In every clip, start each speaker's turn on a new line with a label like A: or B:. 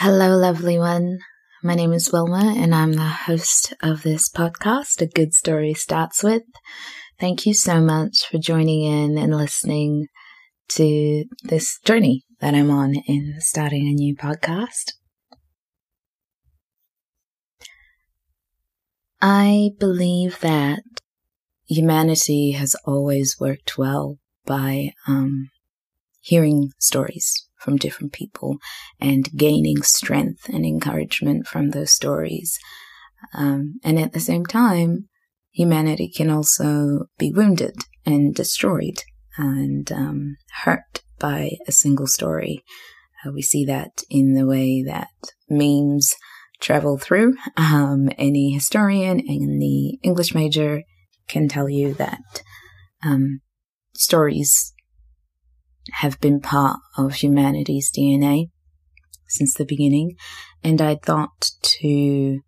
A: Hello, lovely one. My name is Wilma, and I'm the host of this podcast, A Good Story Starts With. Thank you so much for joining in and listening to this journey that I'm on in starting a new podcast. I believe that humanity has always worked well by um, hearing stories from different people and gaining strength and encouragement from those stories. Um, and at the same time, humanity can also be wounded and destroyed and um, hurt by a single story. Uh, we see that in the way that memes travel through. Um, any historian and the English major can tell you that um, stories have been part of humanity's DNA since the beginning. And I thought to,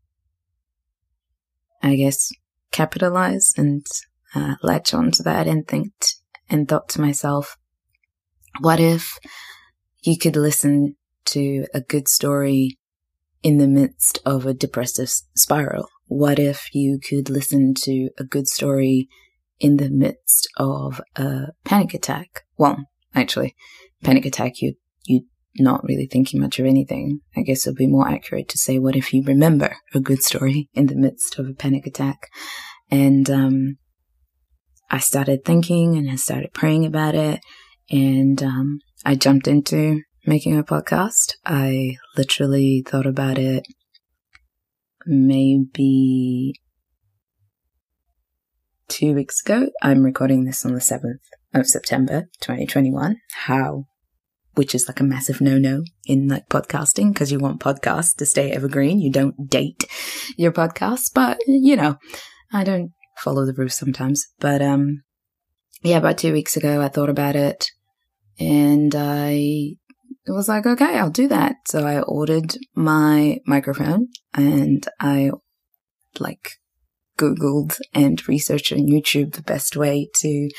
A: I guess, capitalize and uh, latch onto that and think t- and thought to myself, what if you could listen to a good story in the midst of a depressive spiral? What if you could listen to a good story in the midst of a panic attack? Well, actually, panic attack, you, you not really thinking much of anything. I guess it would be more accurate to say, what if you remember a good story in the midst of a panic attack? And, um, I started thinking and I started praying about it. And, um, I jumped into making a podcast. I literally thought about it maybe two weeks ago. I'm recording this on the 7th of September 2021. How? Which is like a massive no no in like podcasting because you want podcasts to stay evergreen. You don't date your podcasts, but you know, I don't follow the rules sometimes. But, um, yeah, about two weeks ago, I thought about it and I was like, okay, I'll do that. So I ordered my microphone and I like Googled and researched on YouTube the best way to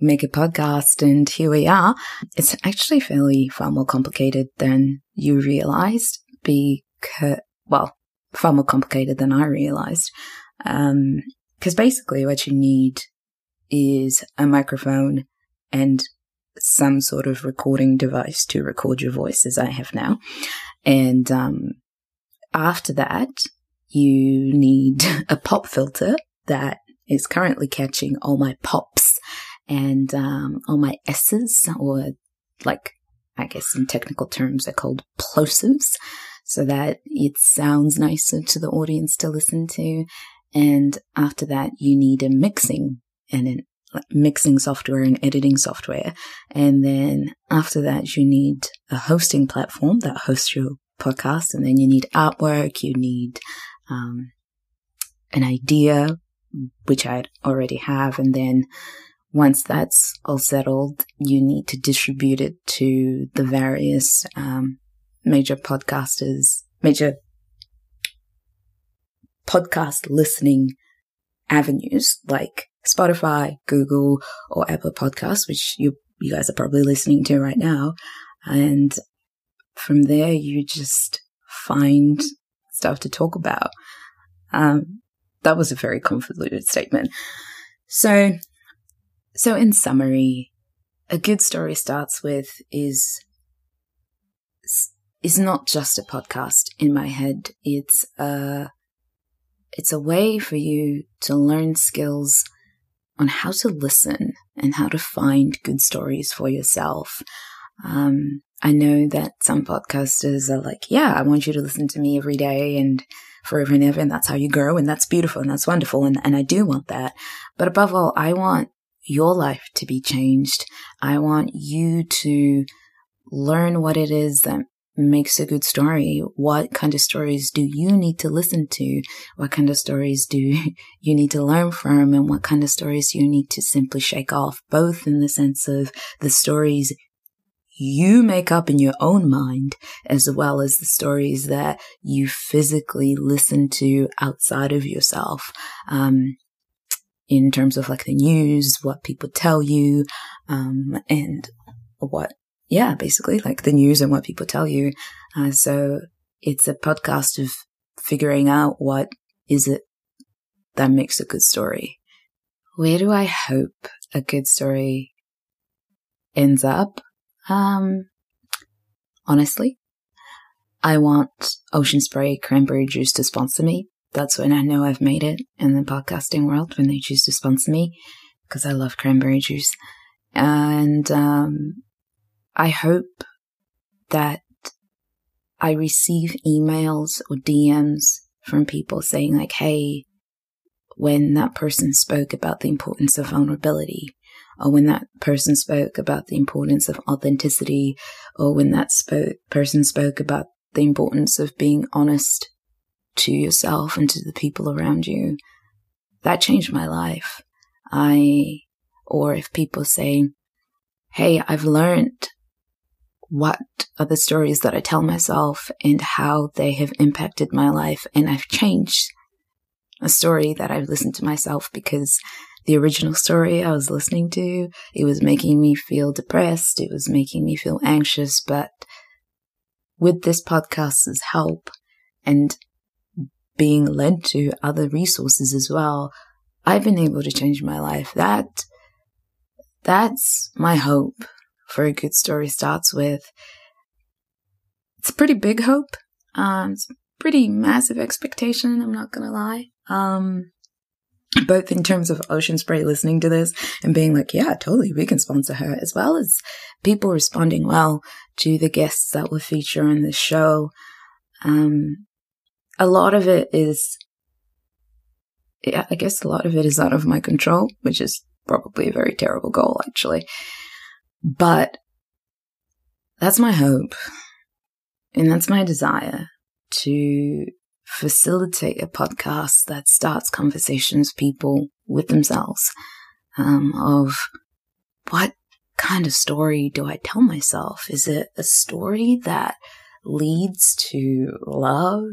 A: make a podcast and here we are. It's actually fairly far more complicated than you realized because, well, far more complicated than I realized. Um, cause basically what you need is a microphone and some sort of recording device to record your voice as I have now. And, um, after that, you need a pop filter that is currently catching all my pops and um, all my S's, or like, I guess in technical terms, they're called plosives, so that it sounds nicer to the audience to listen to. And after that, you need a mixing and an mixing software and editing software. And then after that, you need a hosting platform that hosts your podcast. And then you need artwork, you need um, an idea, which I already have. And then once that's all settled, you need to distribute it to the various um, major podcasters, major podcast listening avenues like Spotify, Google, or Apple Podcasts, which you you guys are probably listening to right now. And from there, you just find stuff to talk about. Um, that was a very convoluted statement. So so, in summary, a good story starts with is is not just a podcast in my head. It's a it's a way for you to learn skills on how to listen and how to find good stories for yourself. Um, I know that some podcasters are like, yeah, I want you to listen to me every day and forever and ever, and that's how you grow, and that's beautiful and that's wonderful, and, and I do want that. But above all, I want your life to be changed. I want you to learn what it is that makes a good story. What kind of stories do you need to listen to? What kind of stories do you need to learn from? And what kind of stories you need to simply shake off, both in the sense of the stories you make up in your own mind, as well as the stories that you physically listen to outside of yourself. Um, in terms of like the news, what people tell you, um, and what, yeah, basically like the news and what people tell you. Uh, so it's a podcast of figuring out what is it that makes a good story. Where do I hope a good story ends up? Um, honestly, I want Ocean Spray Cranberry Juice to sponsor me. That's when I know I've made it in the podcasting world when they choose to sponsor me because I love cranberry juice. And um, I hope that I receive emails or DMs from people saying, like, hey, when that person spoke about the importance of vulnerability, or when that person spoke about the importance of authenticity, or when that person spoke about the importance of being honest to yourself and to the people around you, that changed my life. I, or if people say, Hey, I've learned what are the stories that I tell myself and how they have impacted my life. And I've changed a story that I've listened to myself because the original story I was listening to, it was making me feel depressed. It was making me feel anxious. But with this podcast's help and being led to other resources as well, I've been able to change my life. That, that's my hope for a good story starts with. It's a pretty big hope. Um, it's pretty massive expectation. I'm not gonna lie. Um, both in terms of Ocean Spray listening to this and being like, yeah, totally, we can sponsor her, as well as people responding well to the guests that will feature on the show. Um, a lot of it is, yeah, I guess a lot of it is out of my control, which is probably a very terrible goal, actually. But that's my hope. And that's my desire to facilitate a podcast that starts conversations people with themselves um, of what kind of story do I tell myself? Is it a story that leads to love?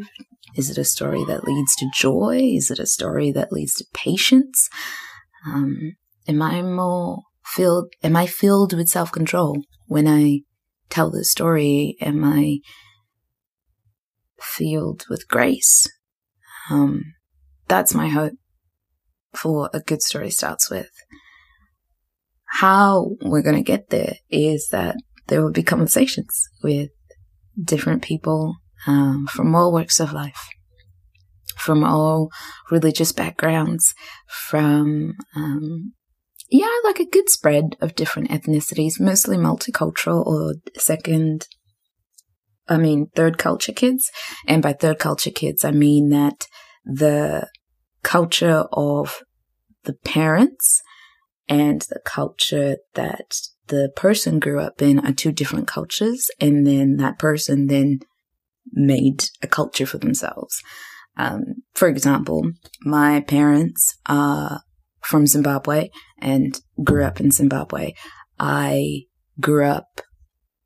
A: Is it a story that leads to joy? Is it a story that leads to patience? Um, am I more filled? Am I filled with self control when I tell the story? Am I filled with grace? Um, that's my hope for a good story starts with. How we're going to get there is that there will be conversations with different people um, from all walks of life, from all religious backgrounds, from um, yeah, like a good spread of different ethnicities, mostly multicultural or second, I mean, third culture kids. And by third culture kids, I mean that the culture of the parents and the culture that the person grew up in are two different cultures. And then that person then made a culture for themselves. Um, for example, my parents are from Zimbabwe and grew up in Zimbabwe. I grew up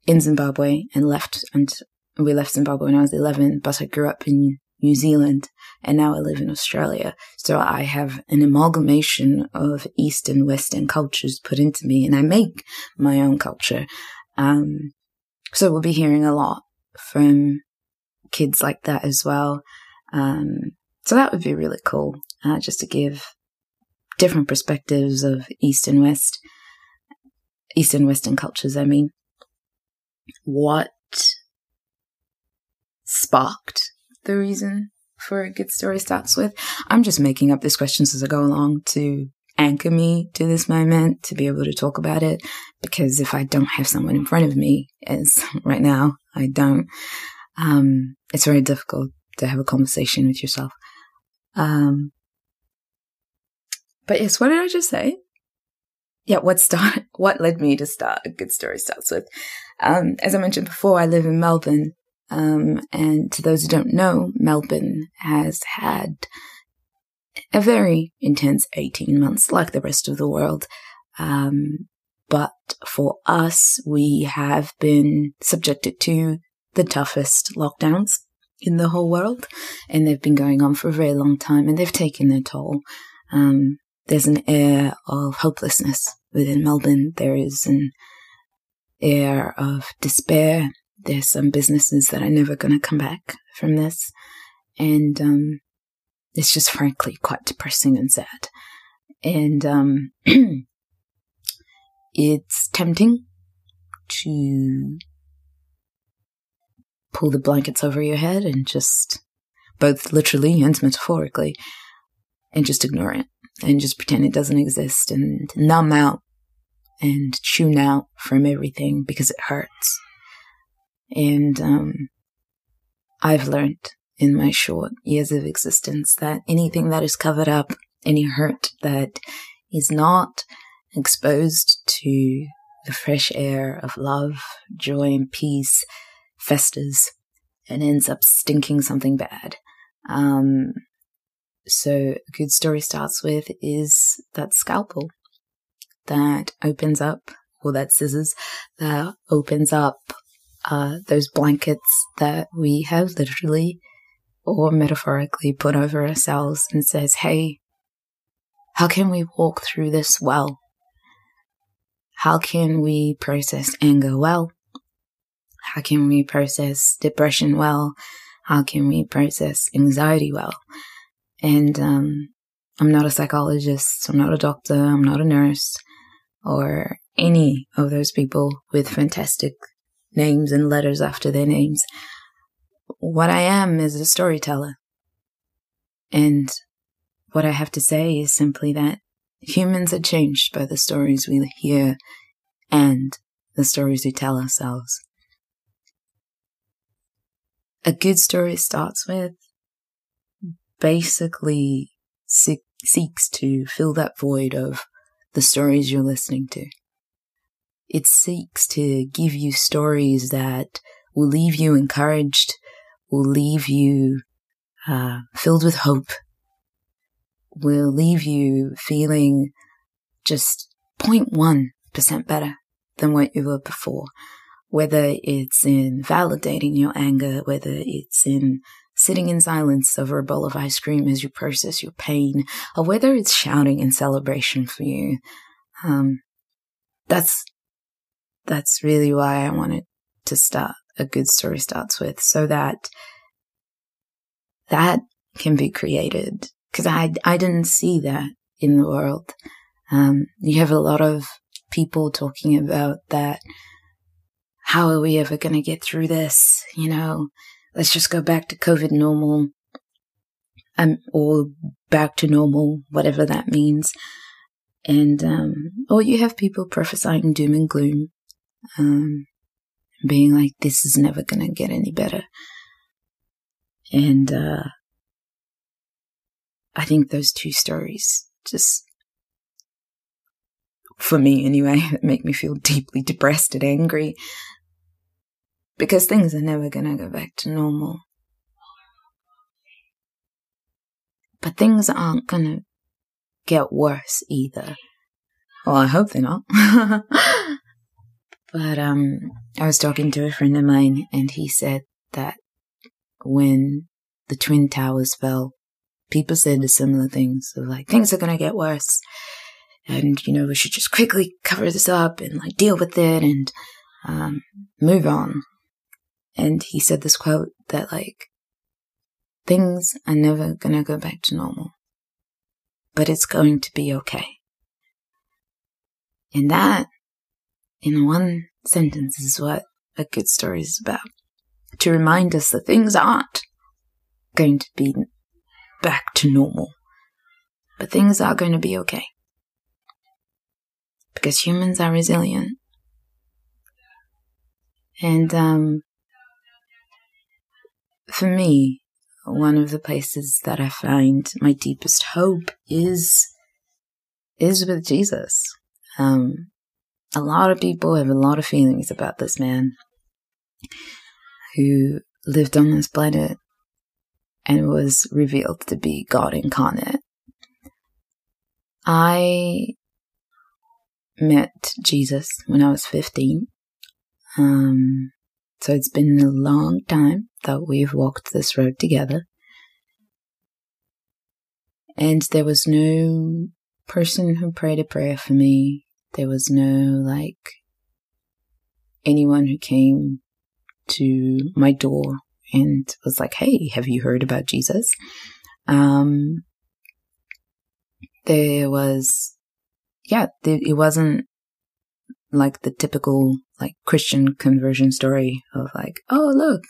A: in Zimbabwe and left and we left Zimbabwe when I was 11, but I grew up in New Zealand and now I live in Australia. So I have an amalgamation of East and Western cultures put into me and I make my own culture. Um, so we'll be hearing a lot from kids like that as well. Um, so that would be really cool, uh, just to give different perspectives of East and West, East and Western cultures, I mean. What sparked the reason for a good story starts with? I'm just making up these questions as I go along to anchor me to this moment to be able to talk about it. Because if I don't have someone in front of me, as right now I don't, um, it's very difficult to have a conversation with yourself. Um, but yes, what did I just say? Yeah, what start, what led me to start a good story starts with. Um, as I mentioned before, I live in Melbourne. Um, and to those who don't know, Melbourne has had a very intense 18 months like the rest of the world. Um, but for us, we have been subjected to the toughest lockdowns in the whole world, and they've been going on for a very long time, and they've taken their toll. Um, there's an air of hopelessness within Melbourne. There is an air of despair. There's some businesses that are never going to come back from this. And um, it's just frankly quite depressing and sad. And um, it's tempting to pull the blankets over your head and just, both literally and metaphorically, and just ignore it and just pretend it doesn't exist and numb out and tune out from everything because it hurts. And um, I've learned in my short years of existence that anything that is covered up, any hurt that is not exposed to the fresh air of love, joy, and peace festers and ends up stinking something bad. Um, so a good story starts with is that scalpel that opens up, or that scissors that opens up uh, those blankets that we have literally or metaphorically put over ourselves and says, Hey, how can we walk through this well? How can we process anger well? How can we process depression well? How can we process anxiety well? And um, I'm not a psychologist, I'm not a doctor, I'm not a nurse, or any of those people with fantastic names and letters after their names. What I am is a storyteller. And what I have to say is simply that humans are changed by the stories we hear and the stories we tell ourselves. A good story starts with basically seeks to fill that void of the stories you're listening to. It seeks to give you stories that will leave you encouraged, will leave you uh, filled with hope, will leave you feeling just 0.1% better than what you were before. Whether it's in validating your anger, whether it's in sitting in silence over a bowl of ice cream as you process your pain, or whether it's shouting in celebration for you. Um, that's, that's really why I wanted to start a good story starts with so that that can be created. Cause I, I didn't see that in the world. Um, you have a lot of people talking about that. How are we ever going to get through this? You know, let's just go back to COVID normal, um, or back to normal, whatever that means. And, um, or you have people prophesying doom and gloom, um, being like, this is never going to get any better. And, uh, I think those two stories just, for me anyway, make me feel deeply depressed and angry because things are never going to go back to normal. But things aren't going to get worse either. Well, I hope they're not. but um, I was talking to a friend of mine, and he said that when the Twin Towers fell, people said similar things of like, things are going to get worse. And, you know, we should just quickly cover this up and like deal with it and um, move on. And he said this quote that like, things are never gonna go back to normal, but it's going to be okay. And that, in one sentence, is what a good story is about. To remind us that things aren't going to be back to normal, but things are going to be okay. Because humans are resilient. And, um, for me, one of the places that I find my deepest hope is is with Jesus. Um, a lot of people have a lot of feelings about this man who lived on this planet and was revealed to be God incarnate. I met Jesus when I was 15. Um, so it's been a long time that we've walked this road together. And there was no person who prayed a prayer for me. There was no, like, anyone who came to my door and was like, Hey, have you heard about Jesus? Um, there was, yeah, it wasn't like the typical like Christian conversion story of like, oh, look,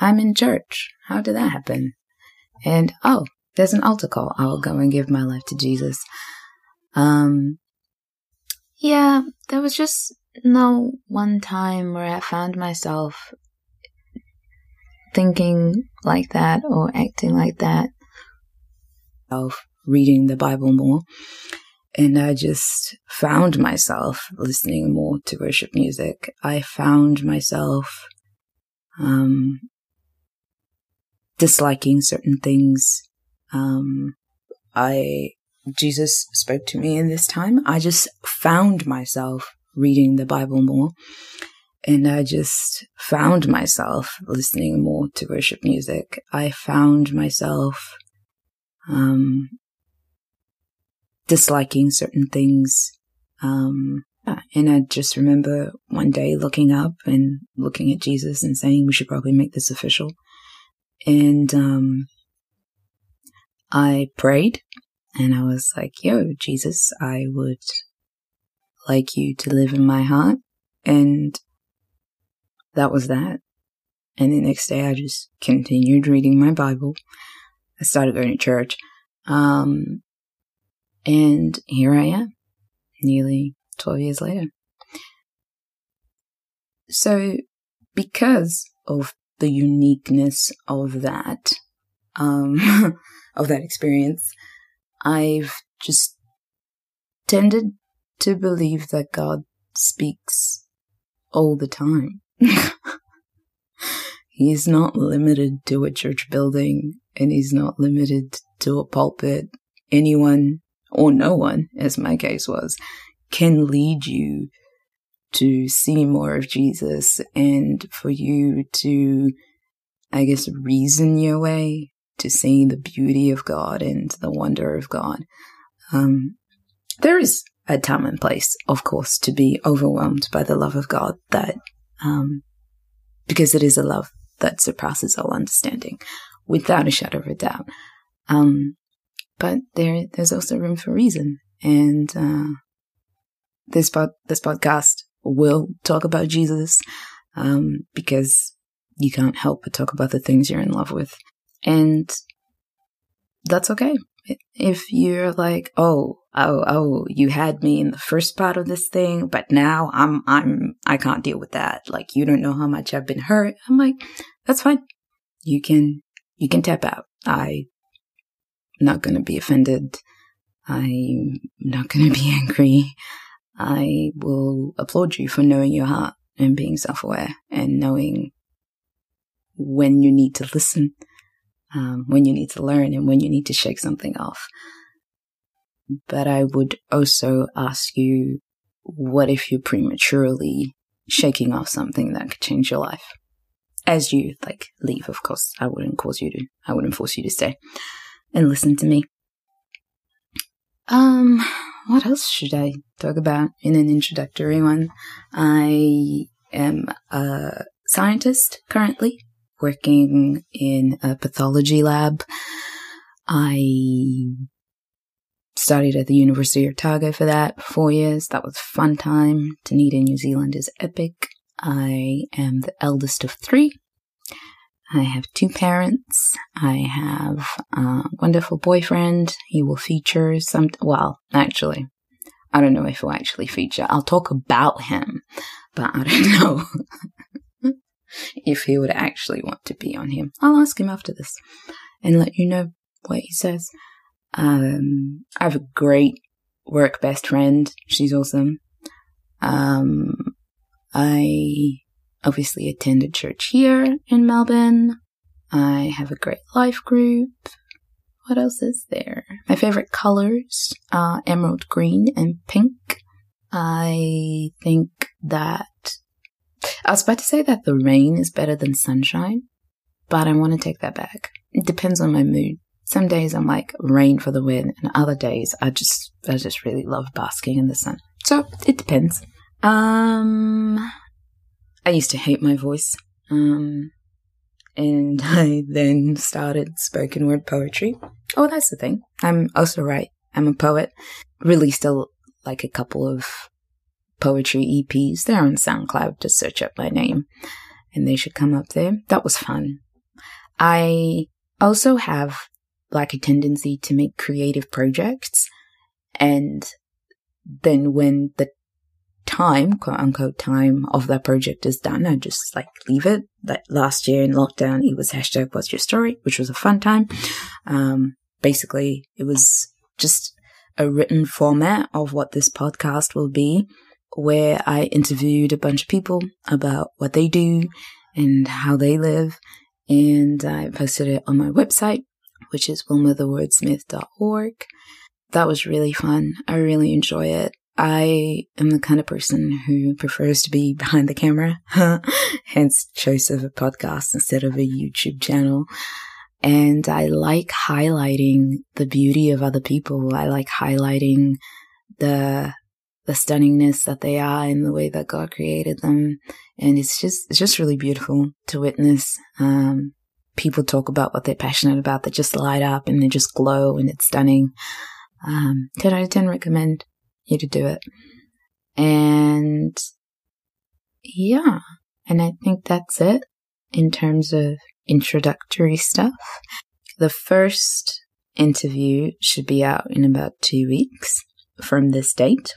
A: I'm in church. How did that happen? And oh, there's an altar call. I'll go and give my life to Jesus. Um, yeah, there was just no one time where I found myself thinking like that or acting like that. Of reading the Bible more. And I just found myself listening more to worship music. I found myself um, disliking certain things. Um, I Jesus spoke to me in this time. I just found myself reading the Bible more. And I just found myself listening more to worship music. I found myself um, disliking certain things. Um, and I just remember one day looking up and looking at Jesus and saying, we should probably make this official. And, um, I prayed and I was like, yo, Jesus, I would like you to live in my heart. And that was that. And the next day I just continued reading my Bible. I started going to church. Um, and here I am, nearly 12 years later. So, because of the uniqueness of that, um, of that experience, I've just tended to believe that God speaks all the time. he's not limited to a church building and he's not limited to a pulpit. Anyone or no one, as my case was, can lead you to see more of Jesus and for you to, I guess, reason your way to seeing the beauty of God and the wonder of God. Um, there is a time and place, of course, to be overwhelmed by the love of God that, um, because it is a love that surpasses all understanding, without a shadow of a doubt. Um, but there there's also room for reason. And uh, this pod, this podcast will talk about Jesus um, because you can't help but talk about the things you're in love with, and that's okay. If you're like, oh, oh, oh, you had me in the first part of this thing, but now I'm, I'm, I can't deal with that. Like, you don't know how much I've been hurt. I'm like, that's fine. You can, you can tap out. I'm not going to be offended. I'm not going to be angry. I will applaud you for knowing your heart and being self aware and knowing when you need to listen, um, when you need to learn, and when you need to shake something off. But I would also ask you what if you're prematurely shaking off something that could change your life? As you like leave, of course, I wouldn't cause you to, I wouldn't force you to stay and listen to me. Um, what else should I talk about in an introductory one? I am a scientist currently working in a pathology lab. I studied at the University of Otago for that four years. That was fun time. Dunedin, New Zealand is epic. I am the eldest of three. I have two parents. I have a wonderful boyfriend. He will feature some, well, actually, I don't know if he'll actually feature. I'll talk about him, but I don't know if he would actually want to be on him. I'll ask him after this and let you know what he says. Um, I have a great work best friend. She's awesome. Um, I obviously attended church here in Melbourne. I have a great life group. What else is there? My favorite colors are emerald green and pink. I think that I was about to say that the rain is better than sunshine, but I want to take that back. It depends on my mood. Some days I'm like rain for the win, and other days I just I just really love basking in the sun. So it depends. Um I used to hate my voice. Um, and I then started spoken word poetry. Oh, that's the thing. I'm also right. I'm a poet. Released a, like a couple of poetry EPs. They're on SoundCloud. Just search up my name and they should come up there. That was fun. I also have like a tendency to make creative projects and then when the time, quote unquote, time of that project is done, I just like leave it. Like last year in lockdown, it was hashtag what's your story, which was a fun time. Um, basically, it was just a written format of what this podcast will be, where I interviewed a bunch of people about what they do and how they live. And I posted it on my website, which is wilmathewordsmith.org. That was really fun. I really enjoy it. I am the kind of person who prefers to be behind the camera, hence choice of a podcast instead of a YouTube channel. And I like highlighting the beauty of other people. I like highlighting the the stunningness that they are in the way that God created them. And it's just it's just really beautiful to witness. Um, people talk about what they're passionate about, they just light up and they just glow and it's stunning. Um, 10 out of 10 recommend you to do it. And yeah, and I think that's it in terms of introductory stuff. The first interview should be out in about two weeks from this date.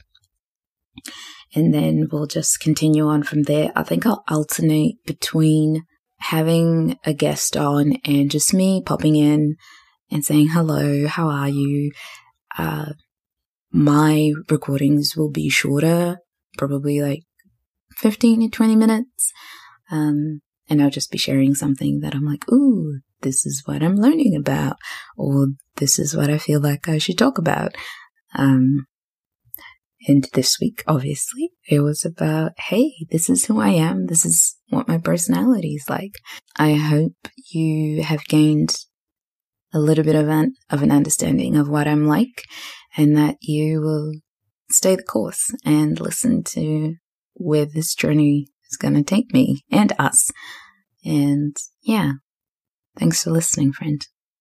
A: And then we'll just continue on from there. I think I'll alternate between having a guest on and just me popping in and saying, hello, how are you? Uh, my recordings will be shorter, probably like 15 to 20 minutes. Um, and I'll just be sharing something that I'm like, ooh, this is what I'm learning about, or this is what I feel like I should talk about. Um, and this week, obviously, it was about, hey, this is who I am. This is what my personality is like. I hope you have gained a little bit of an, of an understanding of what I'm like and that you will stay the course and listen to where this journey is going to take me and us. And yeah, thanks for listening, friend.